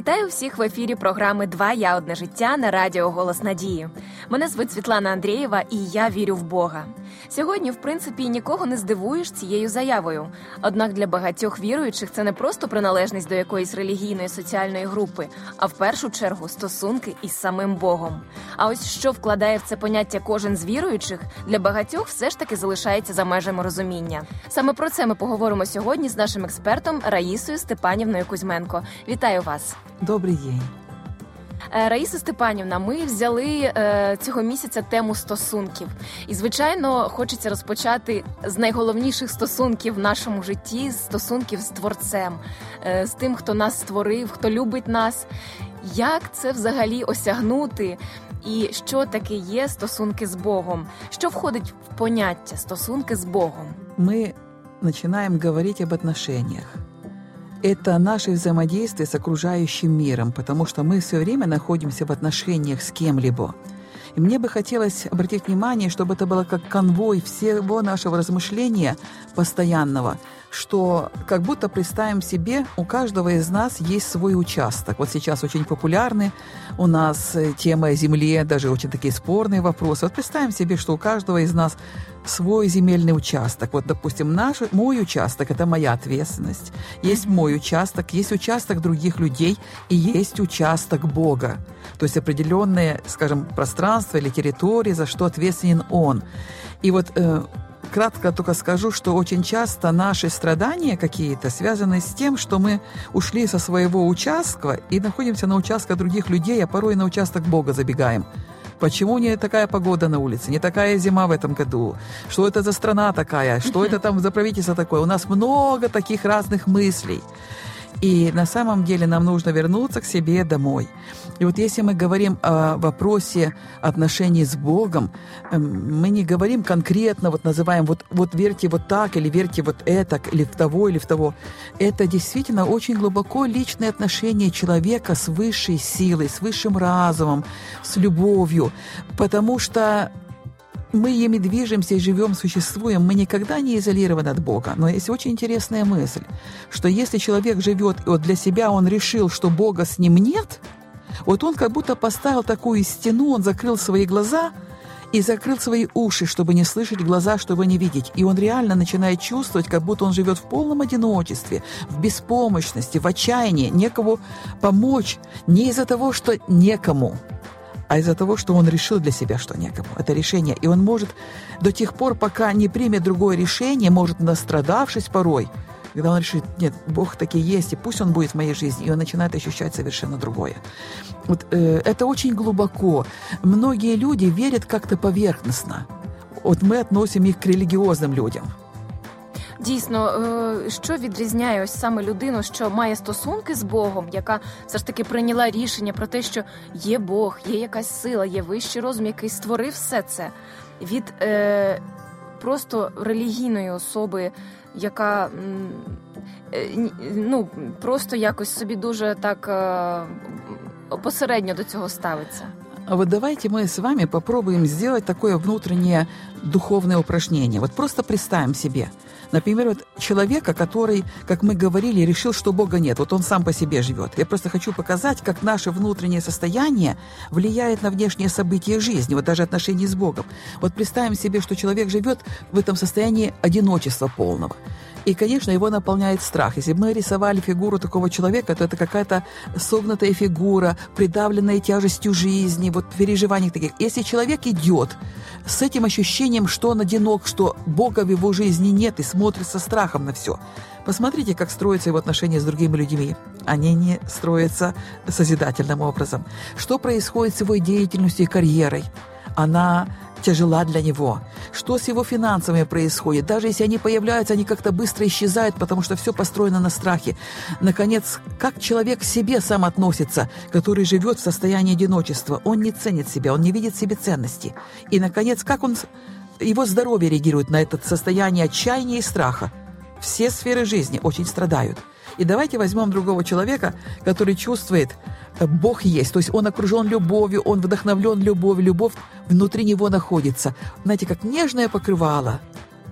Вітаю всіх в ефірі програми Два я одне життя на радіо Голос Надії. Мене звуть Світлана Андрієва, і я вірю в Бога. Сьогодні, в принципі, нікого не здивуєш цією заявою. Однак для багатьох віруючих це не просто приналежність до якоїсь релігійної соціальної групи, а в першу чергу стосунки із самим Богом. А ось що вкладає в це поняття кожен з віруючих, для багатьох все ж таки залишається за межами розуміння. Саме про це ми поговоримо сьогодні з нашим експертом Раїсою Степанівною Кузьменко. Вітаю вас! Добрий день. Е, Раїса Степанівна, ми взяли е, цього місяця тему стосунків, і звичайно, хочеться розпочати з найголовніших стосунків в нашому житті стосунків з творцем, е, з тим, хто нас створив, хто любить нас. Як це взагалі осягнути? І що таке є стосунки з Богом? Що входить в поняття стосунки з Богом? Мы начинаем говорить об отношениях. Это наше взаимодействие с окружающим миром, потому что мы все время находимся в отношениях с кем-либо. И мне бы хотелось обратить внимание, чтобы это было как конвой всего нашего размышления постоянного, что как будто представим себе, у каждого из нас есть свой участок. Вот сейчас очень популярны у нас э, тема о земле, даже очень такие спорные вопросы. Вот представим себе, что у каждого из нас свой земельный участок. Вот, допустим, наш, мой участок – это моя ответственность. Есть мой участок, есть участок других людей и есть участок Бога. То есть определенное, скажем, пространство или территория, за что ответственен Он. И вот э, кратко только скажу, что очень часто наши страдания какие-то связаны с тем, что мы ушли со своего участка и находимся на участках других людей, а порой на участок Бога забегаем. Почему не такая погода на улице, не такая зима в этом году? Что это за страна такая? Что это там за правительство такое? У нас много таких разных мыслей. И на самом деле нам нужно вернуться к себе домой. И вот если мы говорим о вопросе отношений с Богом, эм, мы не говорим конкретно, вот называем вот, вот верьте вот так, или верьте вот это, или в того, или в того. Это действительно очень глубоко личные отношения человека с высшей силой, с высшим разумом, с любовью. Потому что мы ими движемся и живем, существуем, мы никогда не изолированы от Бога. Но есть очень интересная мысль, что если человек живет, и вот для себя он решил, что Бога с ним нет, вот он как будто поставил такую стену, он закрыл свои глаза и закрыл свои уши, чтобы не слышать, глаза, чтобы не видеть. И он реально начинает чувствовать, как будто он живет в полном одиночестве, в беспомощности, в отчаянии, некому помочь, не из-за того, что некому, а из-за того, что он решил для себя, что некому. Это решение. И он может до тех пор, пока не примет другое решение, может, настрадавшись порой, когда он решит, нет, Бог таки есть, и пусть он будет в моей жизни, и он начинает ощущать совершенно другое. Вот э, это очень глубоко. Многие люди верят как-то поверхностно. Вот мы относим их к религиозным людям. Дійсно, е, що відрізняє ось саме людину, що має стосунки з Богом, яка все ж таки прийняла рішення про те, що є Бог, є якась сила, є вищий розум, який створив все це від е, просто релігійної особи, яка е, ну просто якось собі дуже так е, посередньо до цього ставиться. А вот давайте мы с вами попробуем сделать такое внутреннее духовное упражнение. Вот просто представим себе, например, вот человека, который, как мы говорили, решил, что Бога нет. Вот он сам по себе живет. Я просто хочу показать, как наше внутреннее состояние влияет на внешние события жизни, вот даже отношения с Богом. Вот представим себе, что человек живет в этом состоянии одиночества полного. И, конечно, его наполняет страх. Если бы мы рисовали фигуру такого человека, то это какая-то согнутая фигура, придавленная тяжестью жизни, вот переживаний таких. Если человек идет с этим ощущением, что он одинок, что Бога в его жизни нет и смотрит со страхом на все, посмотрите, как строятся его отношения с другими людьми. Они не строятся созидательным образом. Что происходит с его деятельностью и карьерой? Она тяжела для него. Что с его финансами происходит? Даже если они появляются, они как-то быстро исчезают, потому что все построено на страхе. Наконец, как человек к себе сам относится, который живет в состоянии одиночества? Он не ценит себя, он не видит в себе ценности. И, наконец, как он, его здоровье реагирует на это состояние отчаяния и страха? Все сферы жизни очень страдают. И давайте возьмем другого человека, который чувствует, э, Бог есть, то есть он окружен любовью, он вдохновлен любовью, любовь внутри него находится. Знаете, как нежное покрывало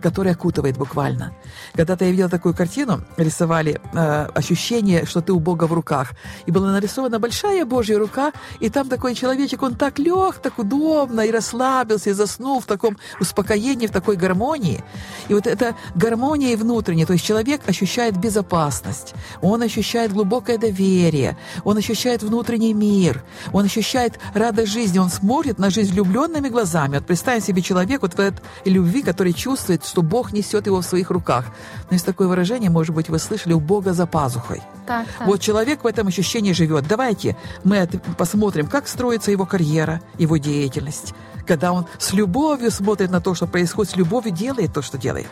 который окутывает буквально. Когда-то я видела такую картину, рисовали э, ощущение, что ты у Бога в руках. И была нарисована большая Божья рука, и там такой человечек, он так лег, так удобно, и расслабился, и заснул в таком успокоении, в такой гармонии. И вот эта гармония внутренняя, то есть человек ощущает безопасность, он ощущает глубокое доверие, он ощущает внутренний мир, он ощущает радость жизни, он смотрит на жизнь влюбленными глазами. Вот представим себе человек вот в этой любви, который чувствует, что Бог несет его в своих руках. Но есть такое выражение, может быть, вы слышали, у Бога за пазухой. Так, так. Вот человек в этом ощущении живет. Давайте мы посмотрим, как строится его карьера, его деятельность. Когда он с любовью смотрит на то, что происходит, с любовью делает то, что делает.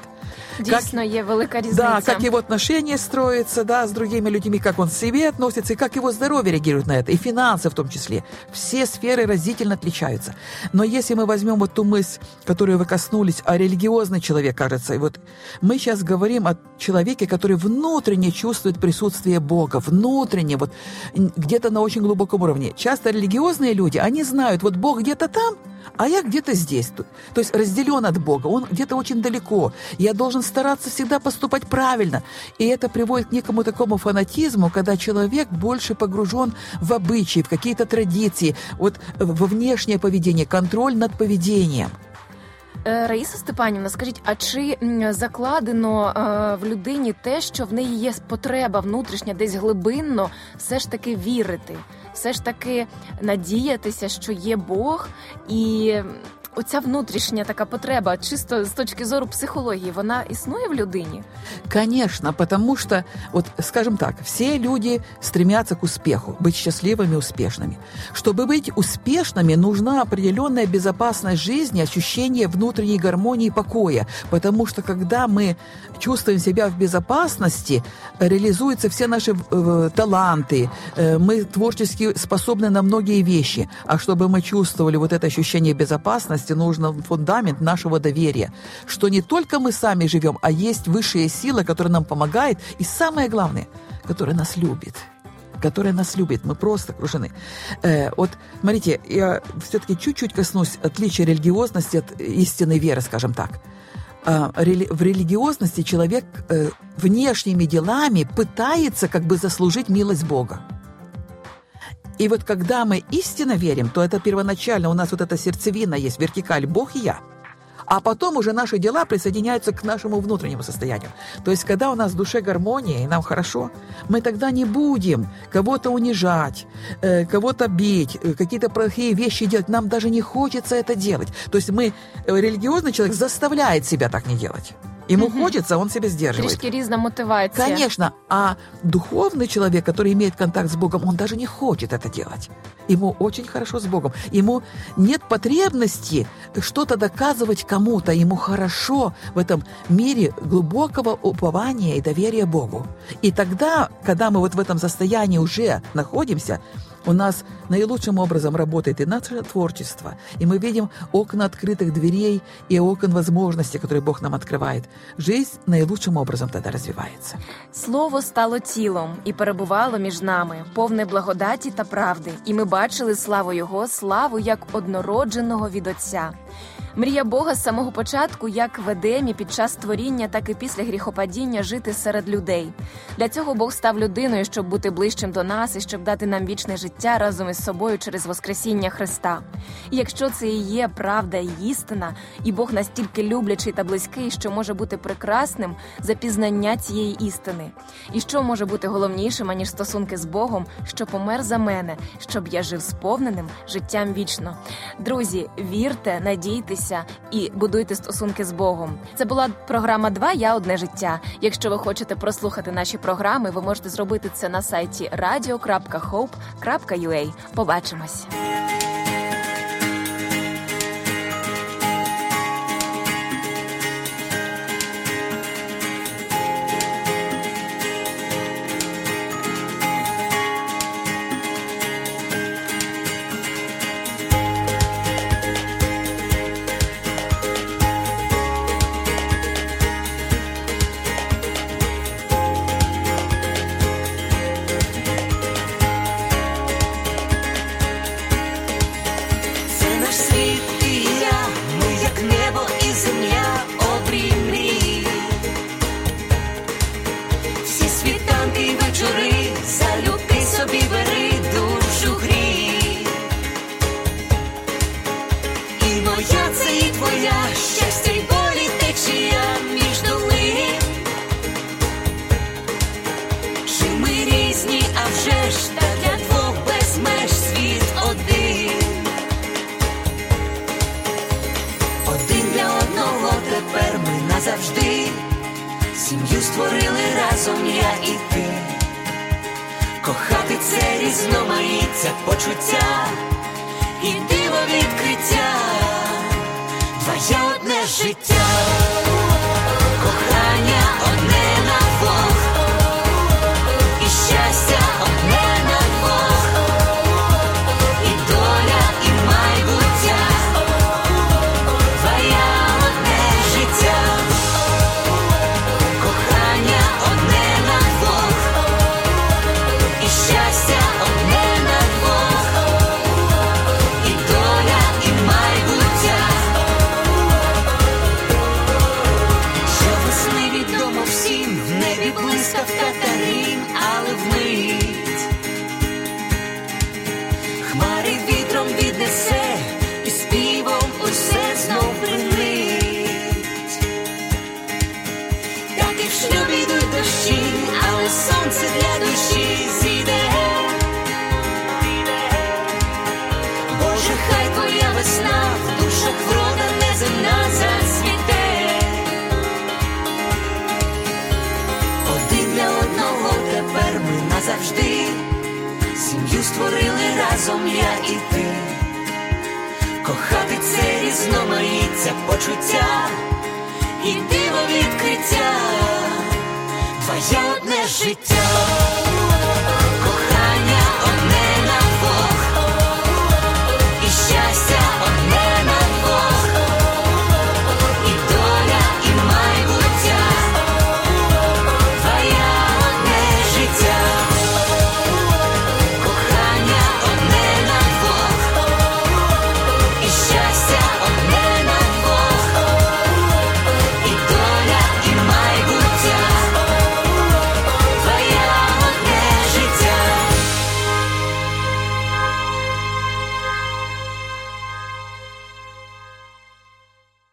Дійсно, как, є велика різниця. Да, как его отношения строятся, да, с другими людьми, как он к себе относится, и как его здоровье реагирует на это, и финансы в том числе. Все сферы разительно отличаются. Но если мы возьмем вот ту мысль, которую вы коснулись, а религиозный человек, кажется, и вот мы сейчас говорим о человеке, который внутренне чувствует присутствие Бога, внутренне, вот где-то на очень глубоком уровне. Часто религиозные люди, они знают, вот Бог где-то там, а я где-то здесь. То есть разделен от Бога, он где-то очень далеко. Я должен стараться всегда поступать правильно. И это приводит к некому такому фанатизму, когда человек больше погружен в обычаи, в какие-то традиции, вот во внешнее поведение, контроль над поведением. Е, Раїса Степанівна, скажіть, а чи закладено е, в людині те, що в неї є потреба внутрішня, десь глибинно, все ж таки вірити, все ж таки надіятися, що є Бог, і оця внутрішня така потреба, чисто з точки зору психології, вона існує в людині? Конечно, потому что, вот, скажем так, все люди стремятся к успеху, быть счастливыми, успешными. Чтобы быть успешными, нужна определенная безопасность жизни, ощущение внутренней гармонии и покоя, потому что когда мы чувствуем себя в безопасности, реализуются все наши э, таланты, э, мы творчески способны на многие вещи, а чтобы мы чувствовали вот это ощущение безопасности, частности, нужен фундамент нашего доверия, что не только мы сами живем, а есть высшая сила, которая нам помогает, и самое главное, которая нас любит которая нас любит. Мы просто окружены. Э, вот, смотрите, я все-таки чуть-чуть коснусь отличия религиозности от истинной веры, скажем так. Э, в религиозности человек э, внешними делами пытается как бы заслужить милость Бога. И вот когда мы истинно верим, то это первоначально у нас вот эта сердцевина есть, вертикаль «Бог и я». А потом уже наши дела присоединяются к нашему внутреннему состоянию. То есть, когда у нас в душе гармония, и нам хорошо, мы тогда не будем кого-то унижать, э, кого-то бить, э, какие-то плохие вещи делать. Нам даже не хочется это делать. То есть мы, э, религиозный человек заставляет себя так не делать. Ему угу. хочется, он себя сдерживает. Трішки різна мотивація. Конечно. А духовный человек, который имеет контакт с Богом, он даже не хочет это делать. Ему очень хорошо с Богом. Ему нет потребности что-то доказывать кому-то. Ему хорошо в этом мире глубокого упования и доверия Богу. И тогда, когда мы вот в этом состоянии уже находимся, у нас наилучшим образом работает и наше творчество, и мы видим окна открытых дверей и окон возможностей, которые Бог нам открывает. Жизнь наилучшим образом тогда развивается. Слово стало тілом і перебувало між нами, повне благодаті та правди, і ми бачили славу Його, славу як однородженого від Отця. Мрія Бога з самого початку, як в Едемі під час створіння, так і після гріхопадіння жити серед людей. Для цього Бог став людиною, щоб бути ближчим до нас і щоб дати нам вічне життя разом із собою через Воскресіння Христа. І якщо це і є правда і істина, і Бог настільки люблячий та близький, що може бути прекрасним за пізнання цієї істини, і що може бути головнішим аніж стосунки з Богом, що помер за мене, щоб я жив сповненим життям вічно. Друзі, вірте, надійтесь моліться і будуйте стосунки з Богом. Це була програма «2. Я одне життя. Якщо ви хочете прослухати наші програми, ви можете зробити це на сайті radio.hope.ua. Побачимось. Різноманіття почуття і диво відкриття, твоє одне життя, кохання одне на двох, і щастя одне Так і в шлюбі йдуть дощі, але сонце для душі зійде. Боже, хай твоя весна в душах врода неземна зацвіте. Один для одного тепер ми назавжди. Сім'ю створили разом я і ти. Кохати це різноманіття почуття і диво відкриття, твоє одне життя.